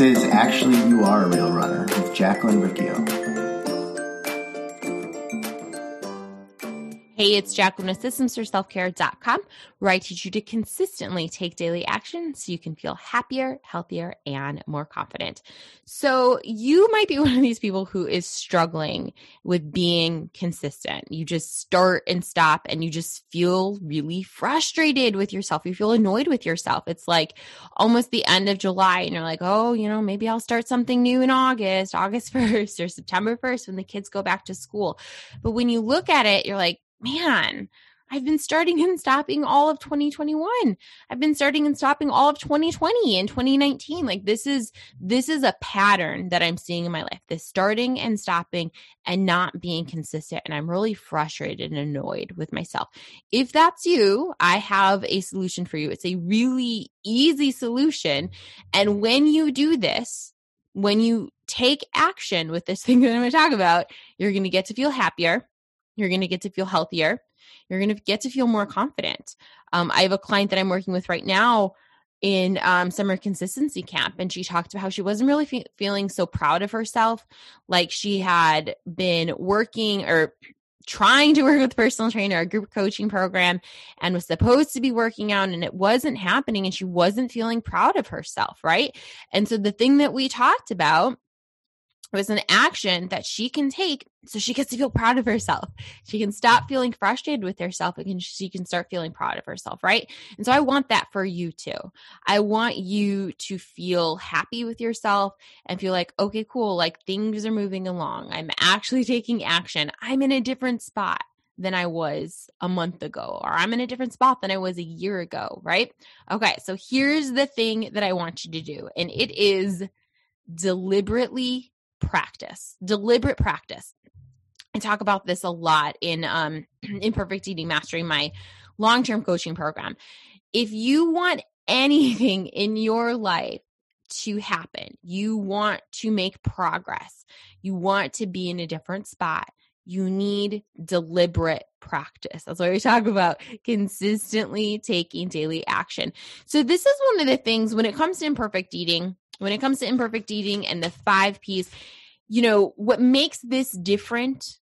This is Actually You Are a Real Runner with Jacqueline Riccio. Hey, it's Jacqueline with systemsforselfcare.com, where I teach you to consistently take daily action so you can feel happier, healthier, and more confident. So, you might be one of these people who is struggling with being consistent. You just start and stop, and you just feel really frustrated with yourself. You feel annoyed with yourself. It's like almost the end of July, and you're like, oh, you know, maybe I'll start something new in August, August 1st or September 1st when the kids go back to school. But when you look at it, you're like, man, I've been starting and stopping all of 2021. I've been starting and stopping all of 2020 and 2019. Like this is this is a pattern that I'm seeing in my life. This starting and stopping and not being consistent and I'm really frustrated and annoyed with myself. If that's you, I have a solution for you. It's a really easy solution and when you do this, when you take action with this thing that I'm going to talk about, you're going to get to feel happier you're going to get to feel healthier. You're going to get to feel more confident. Um, I have a client that I'm working with right now in um, summer consistency camp, and she talked about how she wasn't really fe- feeling so proud of herself. Like she had been working or trying to work with a personal trainer, a group coaching program, and was supposed to be working out, and it wasn't happening, and she wasn't feeling proud of herself, right? And so the thing that we talked about was an action that she can take so she gets to feel proud of herself. She can stop feeling frustrated with herself and she can start feeling proud of herself, right? And so I want that for you too. I want you to feel happy with yourself and feel like, okay, cool, like things are moving along. I'm actually taking action. I'm in a different spot than I was a month ago, or I'm in a different spot than I was a year ago, right? Okay, so here's the thing that I want you to do, and it is deliberately practice, deliberate practice. I talk about this a lot in um, Imperfect Eating Mastery, my long term coaching program. If you want anything in your life to happen, you want to make progress, you want to be in a different spot, you need deliberate practice. That's why we talk about consistently taking daily action. So, this is one of the things when it comes to imperfect eating, when it comes to imperfect eating and the five P's, you know, what makes this different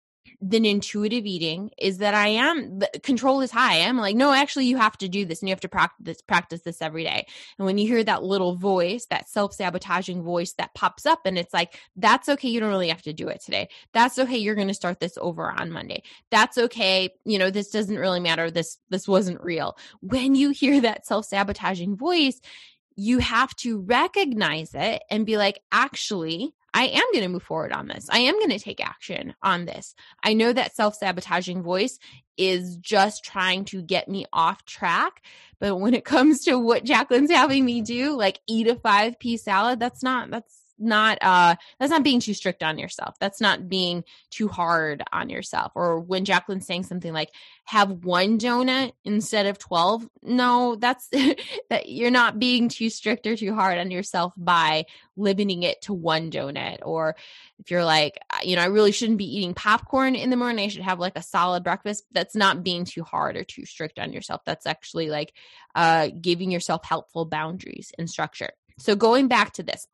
than intuitive eating is that I am control is high. I'm like, no, actually, you have to do this and you have to practice this, practice this every day. And when you hear that little voice, that self sabotaging voice that pops up, and it's like, that's okay. You don't really have to do it today. That's okay. You're going to start this over on Monday. That's okay. You know, this doesn't really matter. This, this wasn't real. When you hear that self sabotaging voice, you have to recognize it and be like, actually, I am going to move forward on this. I am going to take action on this. I know that self sabotaging voice is just trying to get me off track. But when it comes to what Jacqueline's having me do, like eat a five piece salad, that's not, that's not uh that's not being too strict on yourself. That's not being too hard on yourself. Or when jacqueline's saying something like have one donut instead of 12 no that's that you're not being too strict or too hard on yourself by limiting it to one donut. Or if you're like you know i really shouldn't be eating popcorn in the morning. I should have like a solid breakfast that's not being too hard or too strict on yourself. That's actually like uh giving yourself helpful boundaries and structure. So going back to this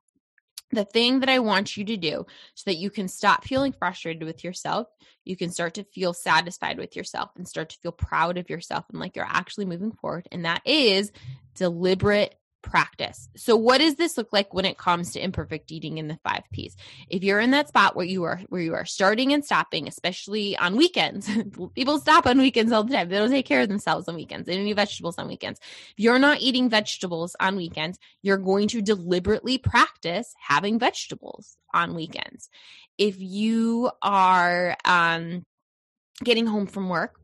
the thing that I want you to do so that you can stop feeling frustrated with yourself, you can start to feel satisfied with yourself and start to feel proud of yourself and like you're actually moving forward. And that is deliberate practice. So what does this look like when it comes to imperfect eating in the 5 Ps? If you're in that spot where you are where you are starting and stopping, especially on weekends. people stop on weekends all the time. They don't take care of themselves on weekends. They don't eat vegetables on weekends. If you're not eating vegetables on weekends, you're going to deliberately practice having vegetables on weekends. If you are um getting home from work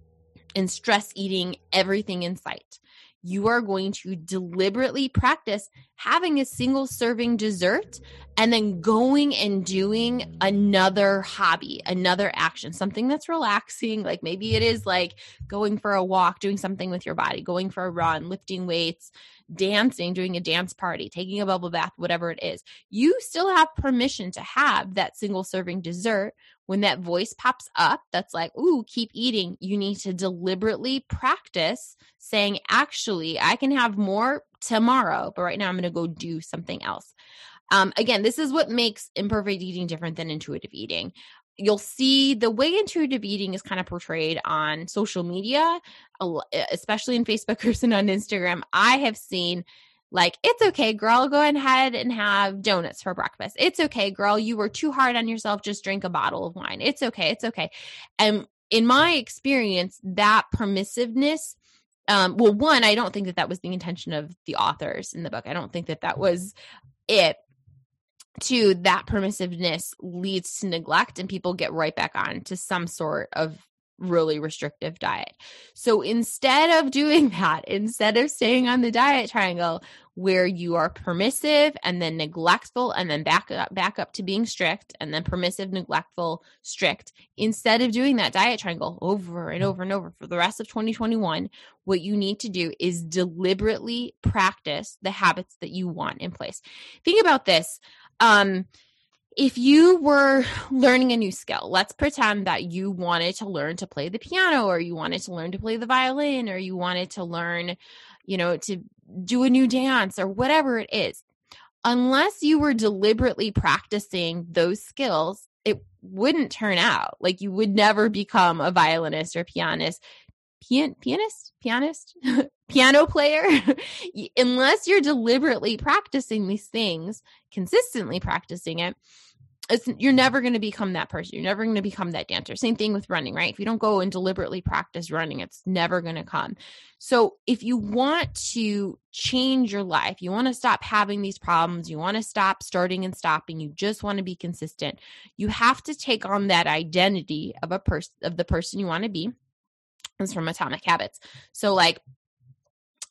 and stress eating everything in sight you are going to deliberately practice having a single serving dessert and then going and doing another hobby, another action, something that's relaxing. Like maybe it is like going for a walk, doing something with your body, going for a run, lifting weights, dancing, doing a dance party, taking a bubble bath, whatever it is. You still have permission to have that single serving dessert when that voice pops up that's like, ooh, keep eating, you need to deliberately practice saying, actually, I can have more tomorrow, but right now I'm going to go do something else. Um, again, this is what makes imperfect eating different than intuitive eating. You'll see the way intuitive eating is kind of portrayed on social media, especially in Facebook groups and on Instagram. I have seen like, it's okay, girl, go ahead and have donuts for breakfast. It's okay, girl, you were too hard on yourself. Just drink a bottle of wine. It's okay. It's okay. And in my experience, that permissiveness um, well, one, I don't think that that was the intention of the authors in the book. I don't think that that was it. To that permissiveness leads to neglect, and people get right back on to some sort of really restrictive diet. So instead of doing that, instead of staying on the diet triangle where you are permissive and then neglectful and then back up back up to being strict and then permissive, neglectful, strict, instead of doing that diet triangle over and over and over for the rest of 2021, what you need to do is deliberately practice the habits that you want in place. Think about this. Um if you were learning a new skill, let's pretend that you wanted to learn to play the piano or you wanted to learn to play the violin or you wanted to learn, you know, to do a new dance or whatever it is. Unless you were deliberately practicing those skills, it wouldn't turn out. Like you would never become a violinist or pianist. Pian- pianist? Pianist? piano player unless you're deliberately practicing these things consistently practicing it it's you're never going to become that person. You're never going to become that dancer. Same thing with running, right? If you don't go and deliberately practice running, it's never going to come. So, if you want to change your life, you want to stop having these problems, you want to stop starting and stopping, you just want to be consistent. You have to take on that identity of a person of the person you want to be. It's from Atomic Habits. So, like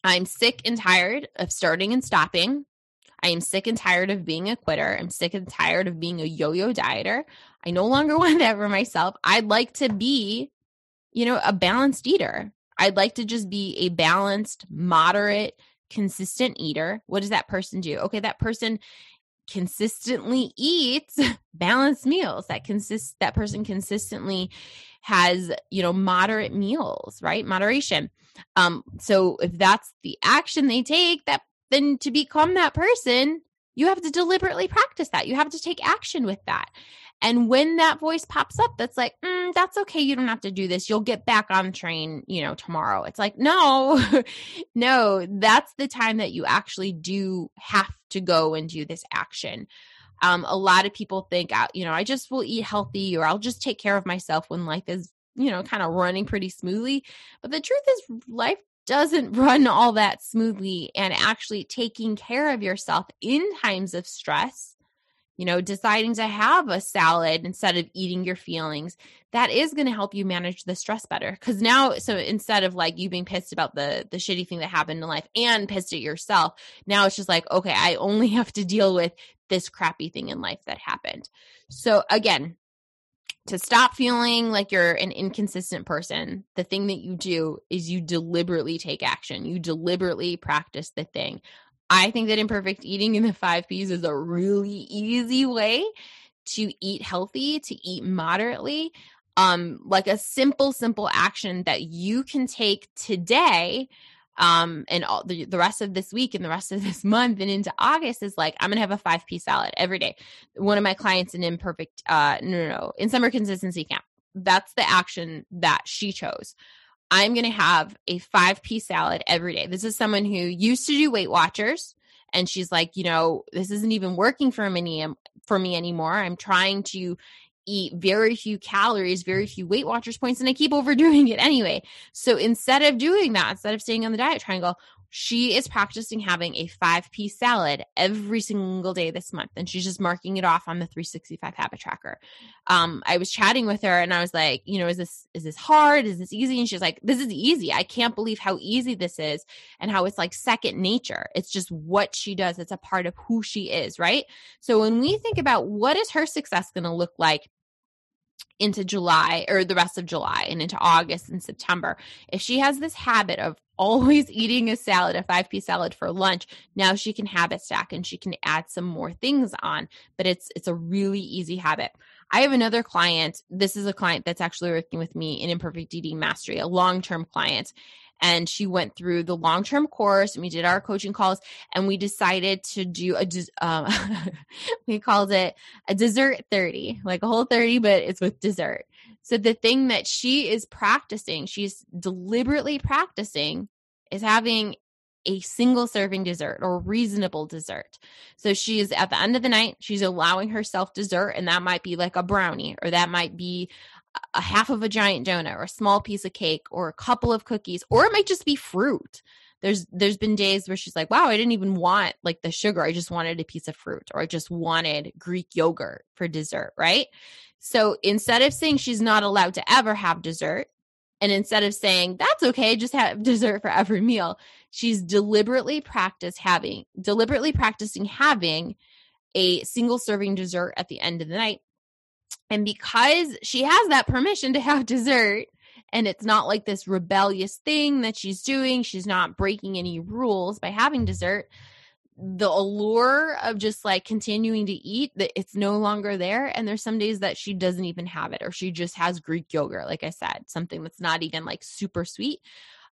I'm sick and tired of starting and stopping. I am sick and tired of being a quitter. I'm sick and tired of being a yo yo dieter. I no longer want that for myself. I'd like to be, you know, a balanced eater. I'd like to just be a balanced, moderate, consistent eater. What does that person do? Okay, that person consistently eats balanced meals. That consists that person consistently has, you know, moderate meals, right? Moderation. Um so if that's the action they take, that then to become that person, you have to deliberately practice that. You have to take action with that. And when that voice pops up, that's like, mm, that's okay. You don't have to do this. You'll get back on train, you know, tomorrow. It's like, no, no, that's the time that you actually do have to go and do this action. Um, a lot of people think, uh, you know, I just will eat healthy or I'll just take care of myself when life is, you know, kind of running pretty smoothly. But the truth is, life doesn't run all that smoothly and actually taking care of yourself in times of stress you know deciding to have a salad instead of eating your feelings that is going to help you manage the stress better because now so instead of like you being pissed about the the shitty thing that happened in life and pissed at yourself now it's just like okay i only have to deal with this crappy thing in life that happened so again to stop feeling like you're an inconsistent person, the thing that you do is you deliberately take action. You deliberately practice the thing. I think that imperfect eating in the five P's is a really easy way to eat healthy, to eat moderately. Um, like a simple, simple action that you can take today um and all the, the rest of this week and the rest of this month and into august is like i'm gonna have a five piece salad every day. One of my clients in imperfect uh no no no in summer consistency camp. That's the action that she chose. I'm gonna have a five piece salad every day. This is someone who used to do weight watchers and she's like you know this isn't even working for me for me anymore. I'm trying to eat very few calories, very few Weight Watchers points, and I keep overdoing it anyway. So instead of doing that, instead of staying on the diet triangle, she is practicing having a five piece salad every single day this month. And she's just marking it off on the 365 habit tracker. Um, I was chatting with her and I was like, you know, is this, is this hard? Is this easy? And she's like, this is easy. I can't believe how easy this is and how it's like second nature. It's just what she does. It's a part of who she is. Right. So when we think about what is her success going to look like into July or the rest of July and into August and September. If she has this habit of always eating a salad, a five piece salad for lunch, now she can habit stack and she can add some more things on. But it's it's a really easy habit. I have another client. This is a client that's actually working with me in imperfect eating mastery, a long term client. And she went through the long term course and we did our coaching calls and we decided to do a um, we called it a dessert 30 like a whole 30 but it's with dessert so the thing that she is practicing she's deliberately practicing is having a single serving dessert or reasonable dessert. So she is at the end of the night, she's allowing herself dessert, and that might be like a brownie, or that might be a half of a giant donut, or a small piece of cake, or a couple of cookies, or it might just be fruit. There's there's been days where she's like, "Wow, I didn't even want like the sugar. I just wanted a piece of fruit, or I just wanted Greek yogurt for dessert." Right? So instead of saying she's not allowed to ever have dessert, and instead of saying, that's okay, just have dessert for every meal, she's deliberately practice having, deliberately practicing having a single serving dessert at the end of the night. And because she has that permission to have dessert, and it's not like this rebellious thing that she's doing, she's not breaking any rules by having dessert the allure of just like continuing to eat that it's no longer there and there's some days that she doesn't even have it or she just has greek yogurt like i said something that's not even like super sweet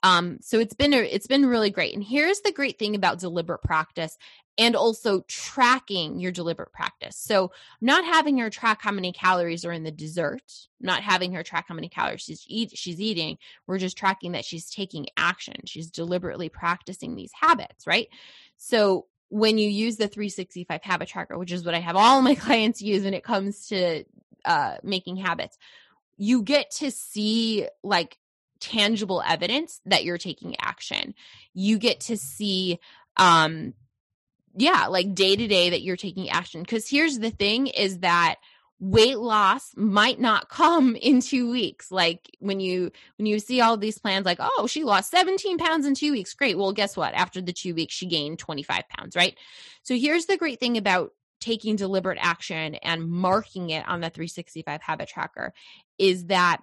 um so it's been a, it's been really great. And here's the great thing about deliberate practice and also tracking your deliberate practice. So not having her track how many calories are in the dessert not having her track how many calories she's eat she's eating. We're just tracking that she's taking action. She's deliberately practicing these habits right? So when you use the 365 habit tracker, which is what I have all my clients use when it comes to uh, making habits, you get to see like tangible evidence that you're taking action. You get to see, um, yeah, like day to day that you're taking action. Because here's the thing is that weight loss might not come in two weeks. Like when you when you see all these plans like oh she lost 17 pounds in two weeks. Great. Well guess what? After the two weeks she gained 25 pounds right? So here's the great thing about taking deliberate action and marking it on the 365 habit tracker is that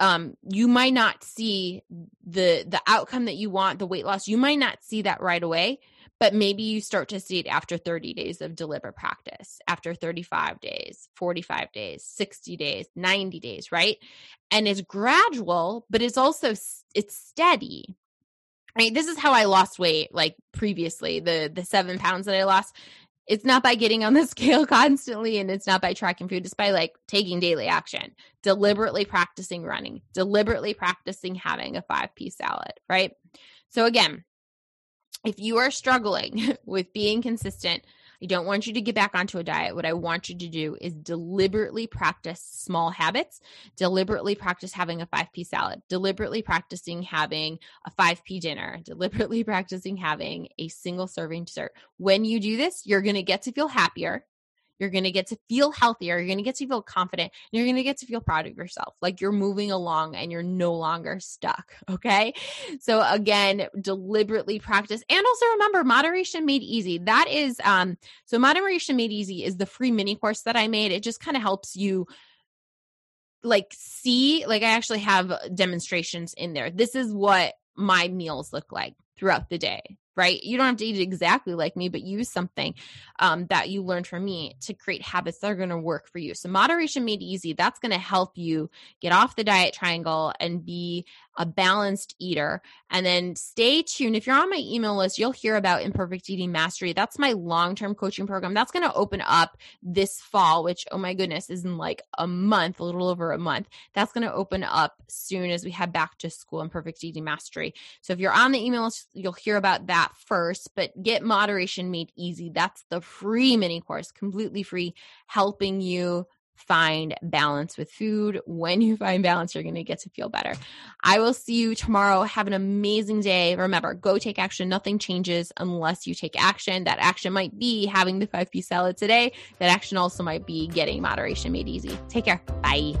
um you might not see the the outcome that you want the weight loss you might not see that right away but maybe you start to see it after 30 days of deliberate practice, after 35 days, 45 days, 60 days, 90 days, right? And it's gradual, but it's also it's steady. Right? This is how I lost weight like previously, the the 7 pounds that I lost. It's not by getting on the scale constantly and it's not by tracking food, it's by like taking daily action, deliberately practicing running, deliberately practicing having a 5-piece salad, right? So again, if you are struggling with being consistent, I don't want you to get back onto a diet. What I want you to do is deliberately practice small habits, deliberately practice having a 5p salad, deliberately practicing having a 5p dinner, deliberately practicing having a single serving dessert. When you do this, you're going to get to feel happier. You're going to get to feel healthier. You're going to get to feel confident. You're going to get to feel proud of yourself. Like you're moving along and you're no longer stuck. Okay. So again, deliberately practice and also remember moderation made easy. That is, um, so moderation made easy is the free mini course that I made. It just kind of helps you like see, like I actually have demonstrations in there. This is what my meals look like throughout the day right? You don't have to eat exactly like me, but use something um, that you learned from me to create habits that are going to work for you. So, moderation made easy, that's going to help you get off the diet triangle and be a balanced eater. And then stay tuned. If you're on my email list, you'll hear about Imperfect Eating Mastery. That's my long term coaching program. That's going to open up this fall, which, oh my goodness, is in like a month, a little over a month. That's going to open up soon as we head back to school Imperfect Eating Mastery. So, if you're on the email list, you'll hear about that that first, but get moderation made easy. That's the free mini course, completely free, helping you find balance with food. When you find balance, you're going to get to feel better. I will see you tomorrow. Have an amazing day. Remember, go take action. Nothing changes unless you take action. That action might be having the five piece salad today. That action also might be getting moderation made easy. Take care. Bye.